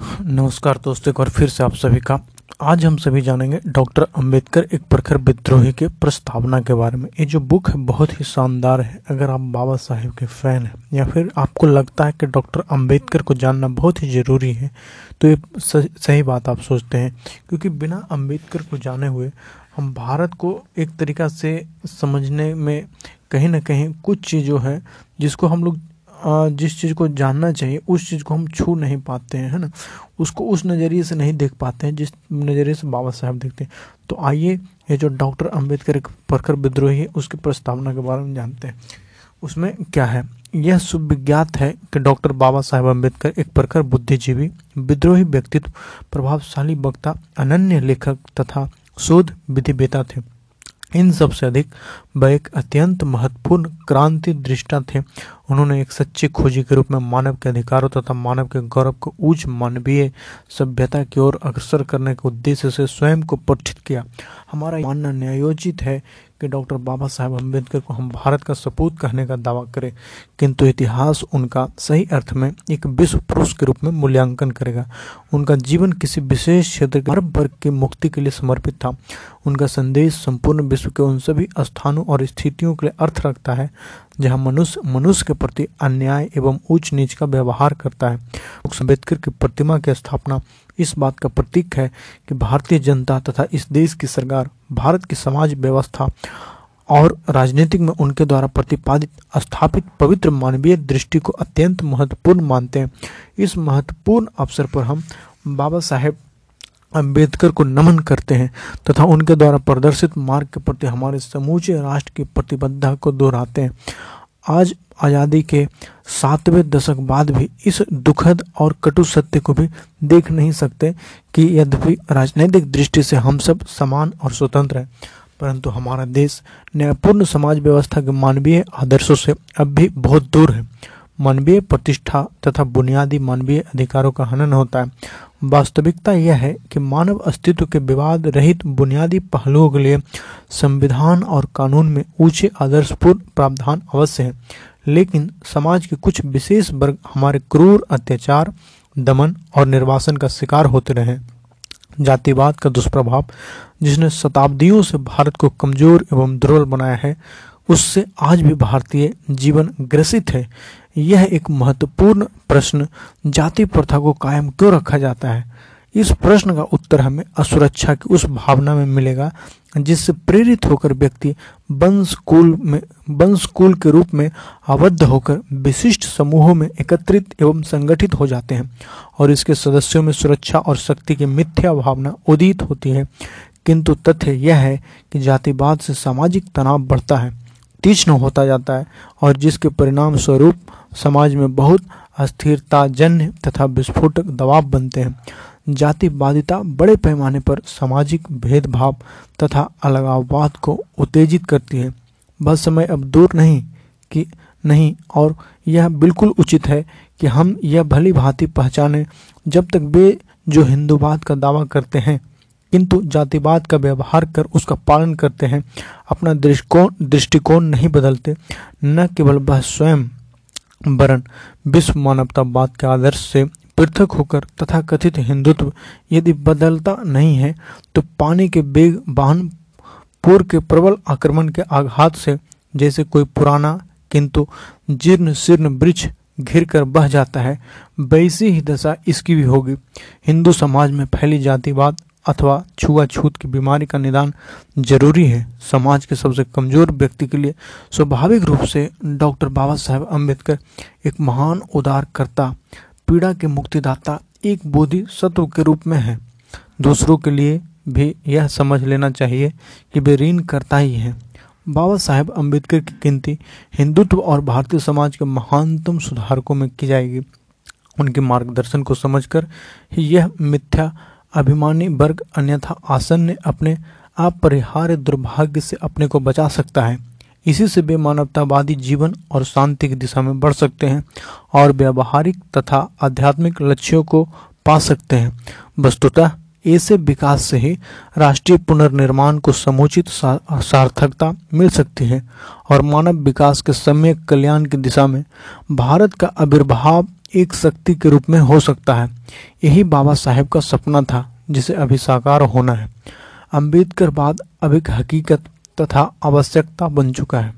नमस्कार दोस्तों, एक बार फिर से आप सभी का। आज हम सभी जानेंगे डॉक्टर अंबेडकर एक प्रखर विद्रोही के प्रस्तावना के बारे में। ये जो बुक है, बहुत ही शानदार है। अगर आप बाबा साहेब के फ़ैन हैं, या फिर आपको लगता है कि डॉक्टर अंबेडकर को जानना बहुत ही ज़रूरी है तो ये सही बात आप सोचते हैं। क्योंकि बिना अंबेडकर को जाने हुए, हम भारत को एक तरीका से समझने में कहीं ना कहीं कुछ चीज़ है, जिसको हम लोग जिस चीज़ को जानना चाहिए, उस चीज़ को हम छू नहीं पाते हैं, है ना? उसको उस नज़रिए से नहीं देख पाते हैं, जिस नज़रिए से बाबा साहब देखते हैं। तो आइए, ये जो डॉक्टर अंबेडकर एक प्रखर विद्रोही है, उसकी प्रस्तावना के बारे में जानते हैं। उसमें क्या है? यह सुविज्ञात है कि डॉक्टर बाबा साहेब अंबेडकर एक प्रखर बुद्धिजीवी, विद्रोही व्यक्तित्व, प्रभावशाली वक्ता, अनन्य लेखक तथा शोध विधिवेता थे। इन सबसे अधिक वह एक अत्यंत महत्वपूर्ण क्रांति दृष्टा थे उन्होंने एक सच्चे खोजी के रूप में मानव के अधिकारों तथा मानव के गौरव को उच्च मानवीय सभ्यता की ओर अग्रसर करने के उद्देश्य से स्वयं को पठित किया। हमारा मानना न्यायोचित है कि डॉक्टर बाबा साहेब अंबेडकर को हम भारत का सपूत कहने का दावा करें, किंतु इतिहास उनका सही अर्थ में एक विश्व पुरुष के रूप में मूल्यांकन करेगा। उनका जीवन किसी विशेष क्षेत्र के हर वर्ग की मुक्ति के लिए समर्पित था। उनका संदेश संपूर्ण विश्व के उन सभी स्थानों और स्थितियों के लिए अर्थ रखता है, जहाँ मनुष्य मनुष्य के प्रति अन्याय एवं उच्च नीच का व्यवहार करता है। अंबेडकर की प्रतिमा की स्थापना इस बात का प्रतीक है कि भारतीय जनता तथा इस देश की सरकार, भारत की समाज व्यवस्था और राजनीतिक में उनके द्वारा प्रतिपादित, स्थापित पवित्र मानवीय दृष्टि को अत्यंत महत्वपूर्ण मानते हैं। इस महत्वपूर्ण अवसर पर हम बाबा साहेब अंबेडकर को नमन करते हैं तथा उनके द्वारा प्रदर्शित मार्ग के प्रति हमारे समूचे राष्ट्र की प्रतिबद्धता को दोहराते हैं। आज आज़ादी के सातवें दशक बाद भी इस दुखद और कटु सत्य को भी देख नहीं सकते कि यद्यपि राजनैतिक दृष्टि से हम सब समान और स्वतंत्र हैं, परंतु हमारा देश न्यायपूर्ण समाज व्यवस्था के मानवीय आदर्शों से अब भी बहुत दूर है। मानवीय प्रतिष्ठा तथा बुनियादी मानवीय अधिकारों का हनन होता है। वास्तविकता यह है कि मानव अस्तित्व के विवाद रहित बुनियादी पहलुओं के लिए संविधान और कानून में ऊँचे आदर्शपूर्ण प्रावधान अवश्य है, लेकिन समाज के कुछ विशेष वर्ग हमारे क्रूर अत्याचार, दमन और निर्वासन का शिकार होते रहे जातिवाद का दुष्प्रभाव, जिसने शताब्दियों से भारत को कमज़ोर एवं दुर्बल बनाया है, उससे आज भी भारतीय जीवन ग्रसित है यह एक महत्वपूर्ण प्रश्न जाति प्रथा को कायम क्यों रखा जाता है? इस प्रश्न का उत्तर हमें असुरक्षा की उस भावना में मिलेगा, जिससे प्रेरित होकर व्यक्ति कुल में कुल के रूप में आबद्ध होकर विशिष्ट समूहों में एकत्रित एवं संगठित हो जाते हैं और इसके सदस्यों में सुरक्षा और शक्ति की मिथ्या भावना उदित होती है। किंतु तथ्य यह है कि जातिवाद से सामाजिक तनाव बढ़ता है, तीक्ष्ण होता जाता है और जिसके परिणाम स्वरूप समाज में बहुत अस्थिरता जन्य तथा विस्फोटक दबाव बनते हैं। जातिवादिता बड़े पैमाने पर सामाजिक भेदभाव तथा अलगाववाद को उत्तेजित करती है। बस समय अब दूर नहीं कि नहीं, और यह बिल्कुल उचित है कि हम यह भली भांति पहचानें जब तक वे जो हिंदूवाद का दावा करते हैं, किंतु जातिवाद का व्यवहार कर उसका पालन करते हैं, अपना दृष्टिकोण दृष्टिकोण नहीं बदलते, न केवल वह स्वयं वरन विश्व मानवतावाद के आदर्श से पृथक होकर तथा कथित हिंदुत्व यदि बदलता नहीं है तो पानी के बेग, वाहन पूर्व के प्रबल आक्रमण के आघात से जैसे कोई पुराना, किंतु जीर्ण शीर्ण वृक्ष घिर कर बह जाता है, वैसी ही दशा इसकी भी होगी। हिंदू समाज में फैली जातिवाद अथवा छुआछूत की बीमारी का निदान ज़रूरी है। समाज के सबसे कमज़ोर व्यक्ति के लिए स्वाभाविक रूप से डॉक्टर बाबा साहेब अंबेडकर एक महान उदारकर्ता, पीड़ा के मुक्तिदाता, एक बोधि सत्व के रूप में है। दूसरों के लिए भी यह समझ लेना चाहिए कि वे ऋण करता ही है। बाबा साहेब अंबेडकर की गिनती हिंदुत्व और भारतीय समाज के महानतम सुधारकों में की जाएगी। उनके मार्गदर्शन को समझकर यह मिथ्या अभिमानी वर्ग अन्यथा आसन्न अपने अपरिहार्य दुर्भाग्य से अपने को बचा सकता है। इसी से वे मानवतावादी जीवन और शांति की दिशा में बढ़ सकते हैं और व्यावहारिक तथा आध्यात्मिक लक्ष्यों को पा सकते हैं। वस्तुतः ऐसे विकास से ही राष्ट्रीय पुनर्निर्माण को समुचित सार्थकता मिल सकती है और मानव विकास के सम्यक कल्याण की दिशा में भारत का आविर्भाव एक शक्ति के रूप में हो सकता है। यही बाबा साहेब का सपना था, जिसे अभी साकार होना है। अंबेडकर बाद अब एक हकीकत तथा आवश्यकता बन चुका है।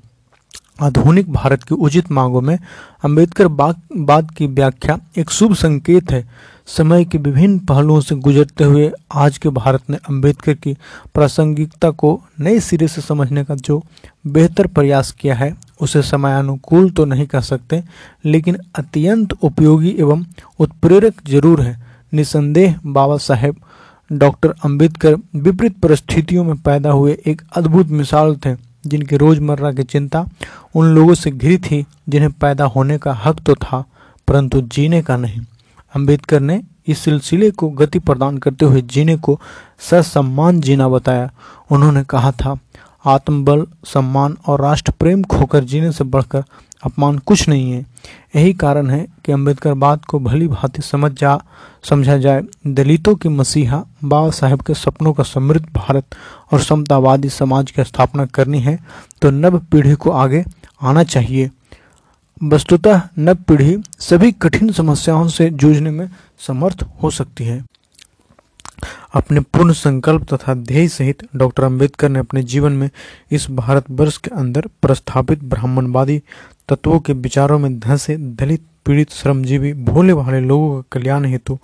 आधुनिक भारत की उचित मांगों में अंबेडकर बाद की व्याख्या एक शुभ संकेत है। समय के विभिन्न पहलुओं से गुजरते हुए आज के भारत ने अंबेडकर की प्रासंगिकता को नए सिरे से समझने का जो बेहतर प्रयास किया है उसे समयानुकूल तो नहीं कह सकते, लेकिन अत्यंत उपयोगी एवं उत्प्रेरक ज़रूर है। निसंदेह बाबा साहेब, डॉक्टर अंबेडकर विपरीत परिस्थितियों में पैदा हुए एक अद्भुत मिसाल थे, जिनकी रोज़मर्रा की चिंता उन लोगों से घिरी थी जिन्हें पैदा होने का हक तो था, परंतु जीने का नहीं। अंबेडकर ने इस सिलसिले को गति प्रदान करते हुए जीने को ससम्मान जीना बताया। उन्होंने कहा था आत्मबल, सम्मान और राष्ट्र प्रेम खोकर जीने से बढ़कर अपमान कुछ नहीं है। यही कारण है कि अंबेडकर बात को भली भांति समझ जा, समझा जाए। दलितों की मसीहा बाबा साहेब के सपनों का समृद्ध भारत और समतावादी समाज की स्थापना करनी है तो नव पीढ़ी को आगे आना चाहिए। वस्तुतः नव पीढ़ी सभी कठिन समस्याओं से जूझने में समर्थ हो सकती है। अपने पूर्ण संकल्प तथा ध्येय सहित डॉक्टर अंबेडकर ने अपने जीवन में इस भारत वर्ष के अंदर प्रस्थापित ब्राह्मणवादी तत्वों के विचारों में धंसे, दलित, पीड़ित, श्रमजीवी, भोले भाले लोगों का कल्याण हेतु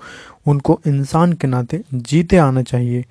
उनको इंसान के नाते जीते आना चाहिए।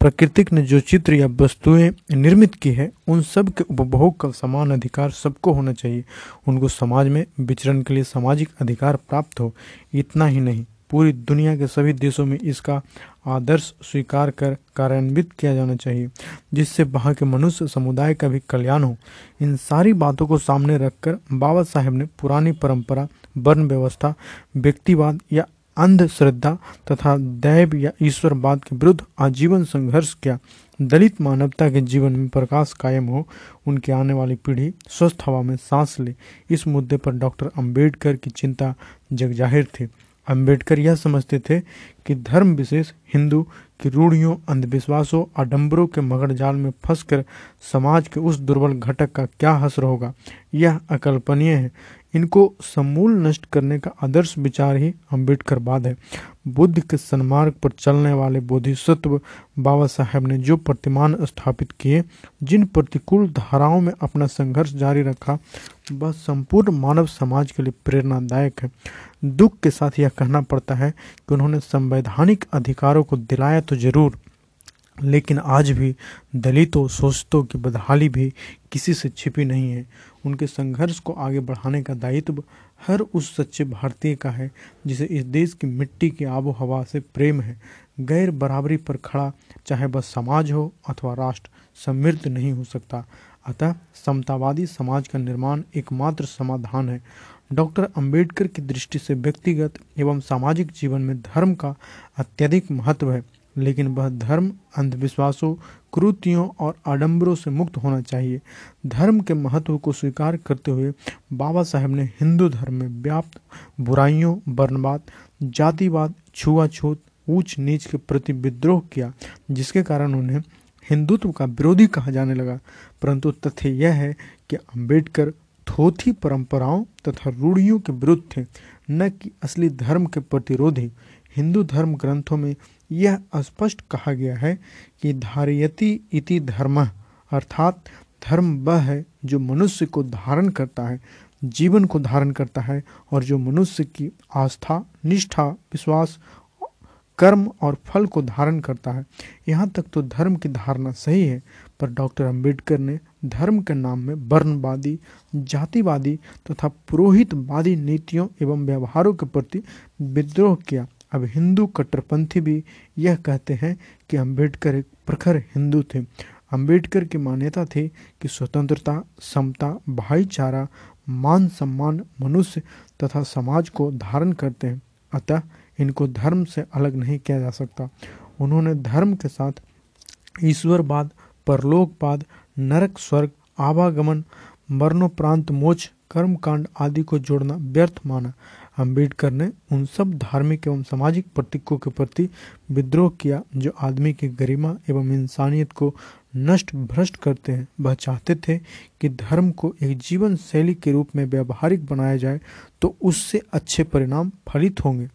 प्रकृतिक ने जो चित्र या वस्तुएँ निर्मित की है, उन सब के उपभोग का समान अधिकार सबको होना चाहिए। उनको समाज में विचरण के लिए सामाजिक अधिकार प्राप्त हो, इतना ही नहीं। पूरी दुनिया के सभी देशों में इसका आदर्श स्वीकार कर कार्यान्वित किया जाना चाहिए, जिससे वहाँ के मनुष्य समुदाय का भी कल्याण हो। इन सारी बातों को सामने रखकर बाबा साहेब ने पुरानी परंपरा, वर्ण व्यवस्था, व्यक्तिवाद या अंधश्रद्धा तथा दैव या ईश्वरवाद के विरुद्ध आजीवन संघर्ष किया, दलित मानवता के जीवन में प्रकाश कायम हो, उनकी आने वाली पीढ़ी स्वस्थ हवा में सांस ले, इस मुद्दे पर डॉक्टर अंबेडकर की चिंता जगजाहिर थी। अंबेडकर यह समझते थे कि धर्म विशेष हिंदू की रूढ़ियों अंधविश्वासों, आडंबरों के मगर जाल में फंसकर समाज के उस दुर्बल घटक का क्या हसर होगा? यह अकल्पनीय है। इनको समूल नष्ट करने का आदर्श विचार ही अंबेडकर बाद है। बुद्ध के सन्मार्ग पर चलने वाले बोधिसत्व बाबा साहेब ने जो प्रतिमान स्थापित किए, जिन प्रतिकूल धाराओं में अपना संघर्ष जारी रखा, वह संपूर्ण मानव समाज के लिए प्रेरणादायक है। दुख के साथ यह कहना पड़ता है कि उन्होंने संवैधानिक अधिकारों को दिलाया तो ज़रूर लेकिन आज भी दलितों, शोषितों की बदहाली भी किसी से छिपी नहीं है। उनके संघर्ष को आगे बढ़ाने का दायित्व हर उस सच्चे भारतीय का है, जिसे इस देश की मिट्टी की आबो हवा से प्रेम है। गैर बराबरी पर खड़ा, चाहे वह समाज हो अथवा राष्ट्र, समृद्ध नहीं हो सकता। अतः समतावादी समाज का निर्माण एकमात्र समाधान है। डॉक्टर अंबेडकर की दृष्टि से व्यक्तिगत एवं सामाजिक जीवन में धर्म का अत्यधिक महत्व है। लेकिन वह धर्म, अंधविश्वासों, क्रूतियों और आडंबरों से मुक्त होना चाहिए। धर्म के महत्व को स्वीकार करते हुए बाबा साहेब ने हिंदू धर्म में व्याप्त बुराइयों वर्णवाद जातिवाद, छुआछूत ऊंच नीच के प्रति विद्रोह किया, जिसके कारण उन्हें हिंदुत्व का विरोधी कहा जाने लगा। परंतु तथ्य यह है कि अंबेडकर थोथी परंपराओं तथा रूढ़ियों के विरुद्ध थे, न कि असली धर्म के प्रतिरोधी। हिंदू धर्म ग्रंथों में यह स्पष्ट कहा गया है कि धारयति इति धर्म, अर्थात धर्म वह है जो मनुष्य को धारण करता है, जीवन को धारण करता है, और जो मनुष्य की आस्था, निष्ठा, विश्वास, कर्म और फल को धारण करता है। यहाँ तक तो धर्म की धारणा सही है, पर डॉक्टर अंबेडकर ने धर्म के नाम में वर्णवादी, जातिवादी तथा पुरोहितवादी नीतियों एवं व्यवहारों के प्रति विद्रोह किया। अब हिंदू कट्टरपंथी भी यह कहते हैं कि अंबेडकर एक प्रखर हिंदू थे। अंबेडकर की मान्यता थी कि स्वतंत्रता, समता, भाईचारा, मान सम्मान, मनुष्य तथा समाज को धारण करते हैं। अतः इनको धर्म से अलग नहीं किया जा सकता। उन्होंने धर्म के साथ ईश्वरवाद, परलोकवाद, नरक स्वर्ग, आवागमन, मरणोपरांत मोच कर्मकांड आदि को जोड़ना व्यर्थ माना। अंबेडकर ने उन सब धार्मिक एवं सामाजिक प्रतीकों के प्रति विद्रोह किया जो आदमी की गरिमा एवं इंसानियत को नष्ट भ्रष्ट करते हैं। वह चाहते थे कि धर्म को एक जीवन शैली के रूप में व्यावहारिक बनाया जाए तो उससे अच्छे परिणाम फलित होंगे।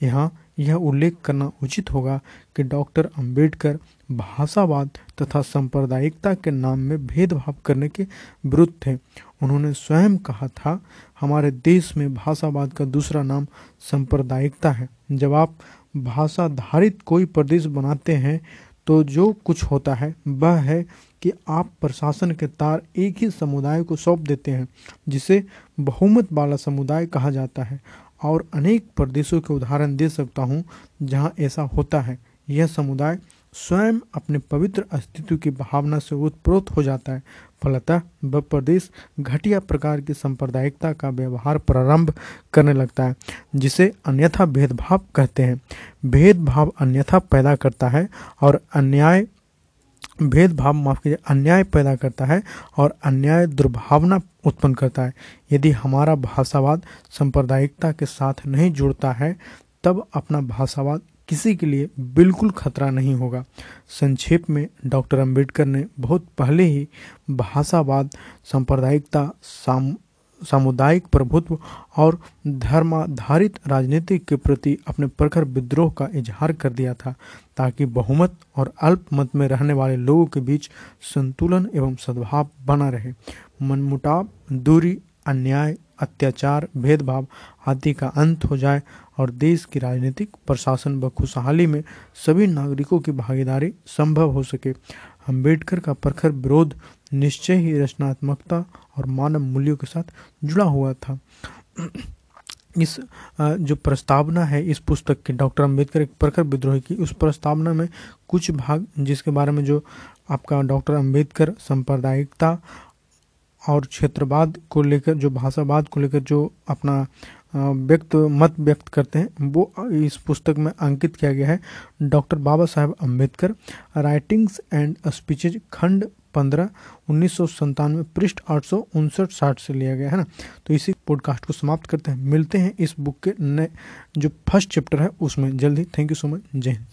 यहाँ यह उल्लेख करना उचित होगा कि डॉक्टर अंबेडकर भाषावाद तथा सांप्रदायिकता के नाम में भेदभाव करने के विरुद्ध थे। उन्होंने स्वयं कहा था, हमारे देश में भाषावाद का दूसरा नाम सांप्रदायिकता है। जब आप भाषाधारित कोई प्रदेश बनाते हैं तो जो कुछ होता है, वह है कि आप प्रशासन के तार एक ही समुदाय को सौंप देते हैं, जिसे बहुमत वाला समुदाय कहा जाता है। और अनेक प्रदेशों के उदाहरण दे सकता हूँ, जहाँ ऐसा होता है। यह समुदाय स्वयं अपने पवित्र अस्तित्व की भावना से उत्प्रोत हो जाता है। फलतः वह प्रदेश घटिया प्रकार की सांप्रदायिकता का व्यवहार प्रारंभ करने लगता है, जिसे अन्यथा भेदभाव कहते हैं। भेदभाव अन्यथा पैदा करता है और अन्याय, भेदभाव माफ़ कीजिए, अन्याय पैदा करता है और अन्याय दुर्भावना उत्पन्न करता है। यदि हमारा भाषावाद सांप्रदायिकता के साथ नहीं जुड़ता है, तब अपना भाषावाद किसी के लिए बिल्कुल खतरा नहीं होगा। संक्षेप में डॉक्टर अंबेडकर ने बहुत पहले ही भाषावाद, सांप्रदायिकता, साम, सामुदायिक प्रभुत्व और धर्माधारित राजनीति के प्रति अपने प्रखर विद्रोह का इजहार कर दिया था, ताकि बहुमत और अल्पमत में रहने वाले लोगों के बीच संतुलन एवं सद्भाव बना रहे। मनमुटाव, दूरी, अन्याय, अत्याचार, भेदभाव आदि का अंत हो जाए और देश की राजनीतिक प्रशासन व खुशहाली में सभी नागरिकों की भागीदारी संभव हो सके। अंबेडकर का प्रखर विरोध निश्चय ही रचनात्मकता और मानव मूल्यों के साथ जुड़ा हुआ था। इस जो प्रस्तावना है, इस पुस्तक की, डॉक्टर अंबेडकर एक प्रखर विद्रोह की, उस प्रस्तावना में कुछ भाग जिसके बारे में जो आपका डॉक्टर अंबेडकर सांप्रदायिकता और क्षेत्रवाद को लेकर, जो भाषावाद को लेकर जो अपना व्यक्त, मत व्यक्त करते हैं, वो इस पुस्तक में अंकित किया गया है। Doctor Baba Saheb Ambedkar writings and speeches खंड पंद्रह, उन्नीस सौ संतानवे पृष्ठ आठ सौ उनसठ साठ से लिया गया है ना? तो इसी पॉडकास्ट को समाप्त करते हैं। मिलते हैं इस बुक के नए, जो फ़र्स्ट चैप्टर है, उसमें। जल्दी थैंक यू सो मच जय हिंद।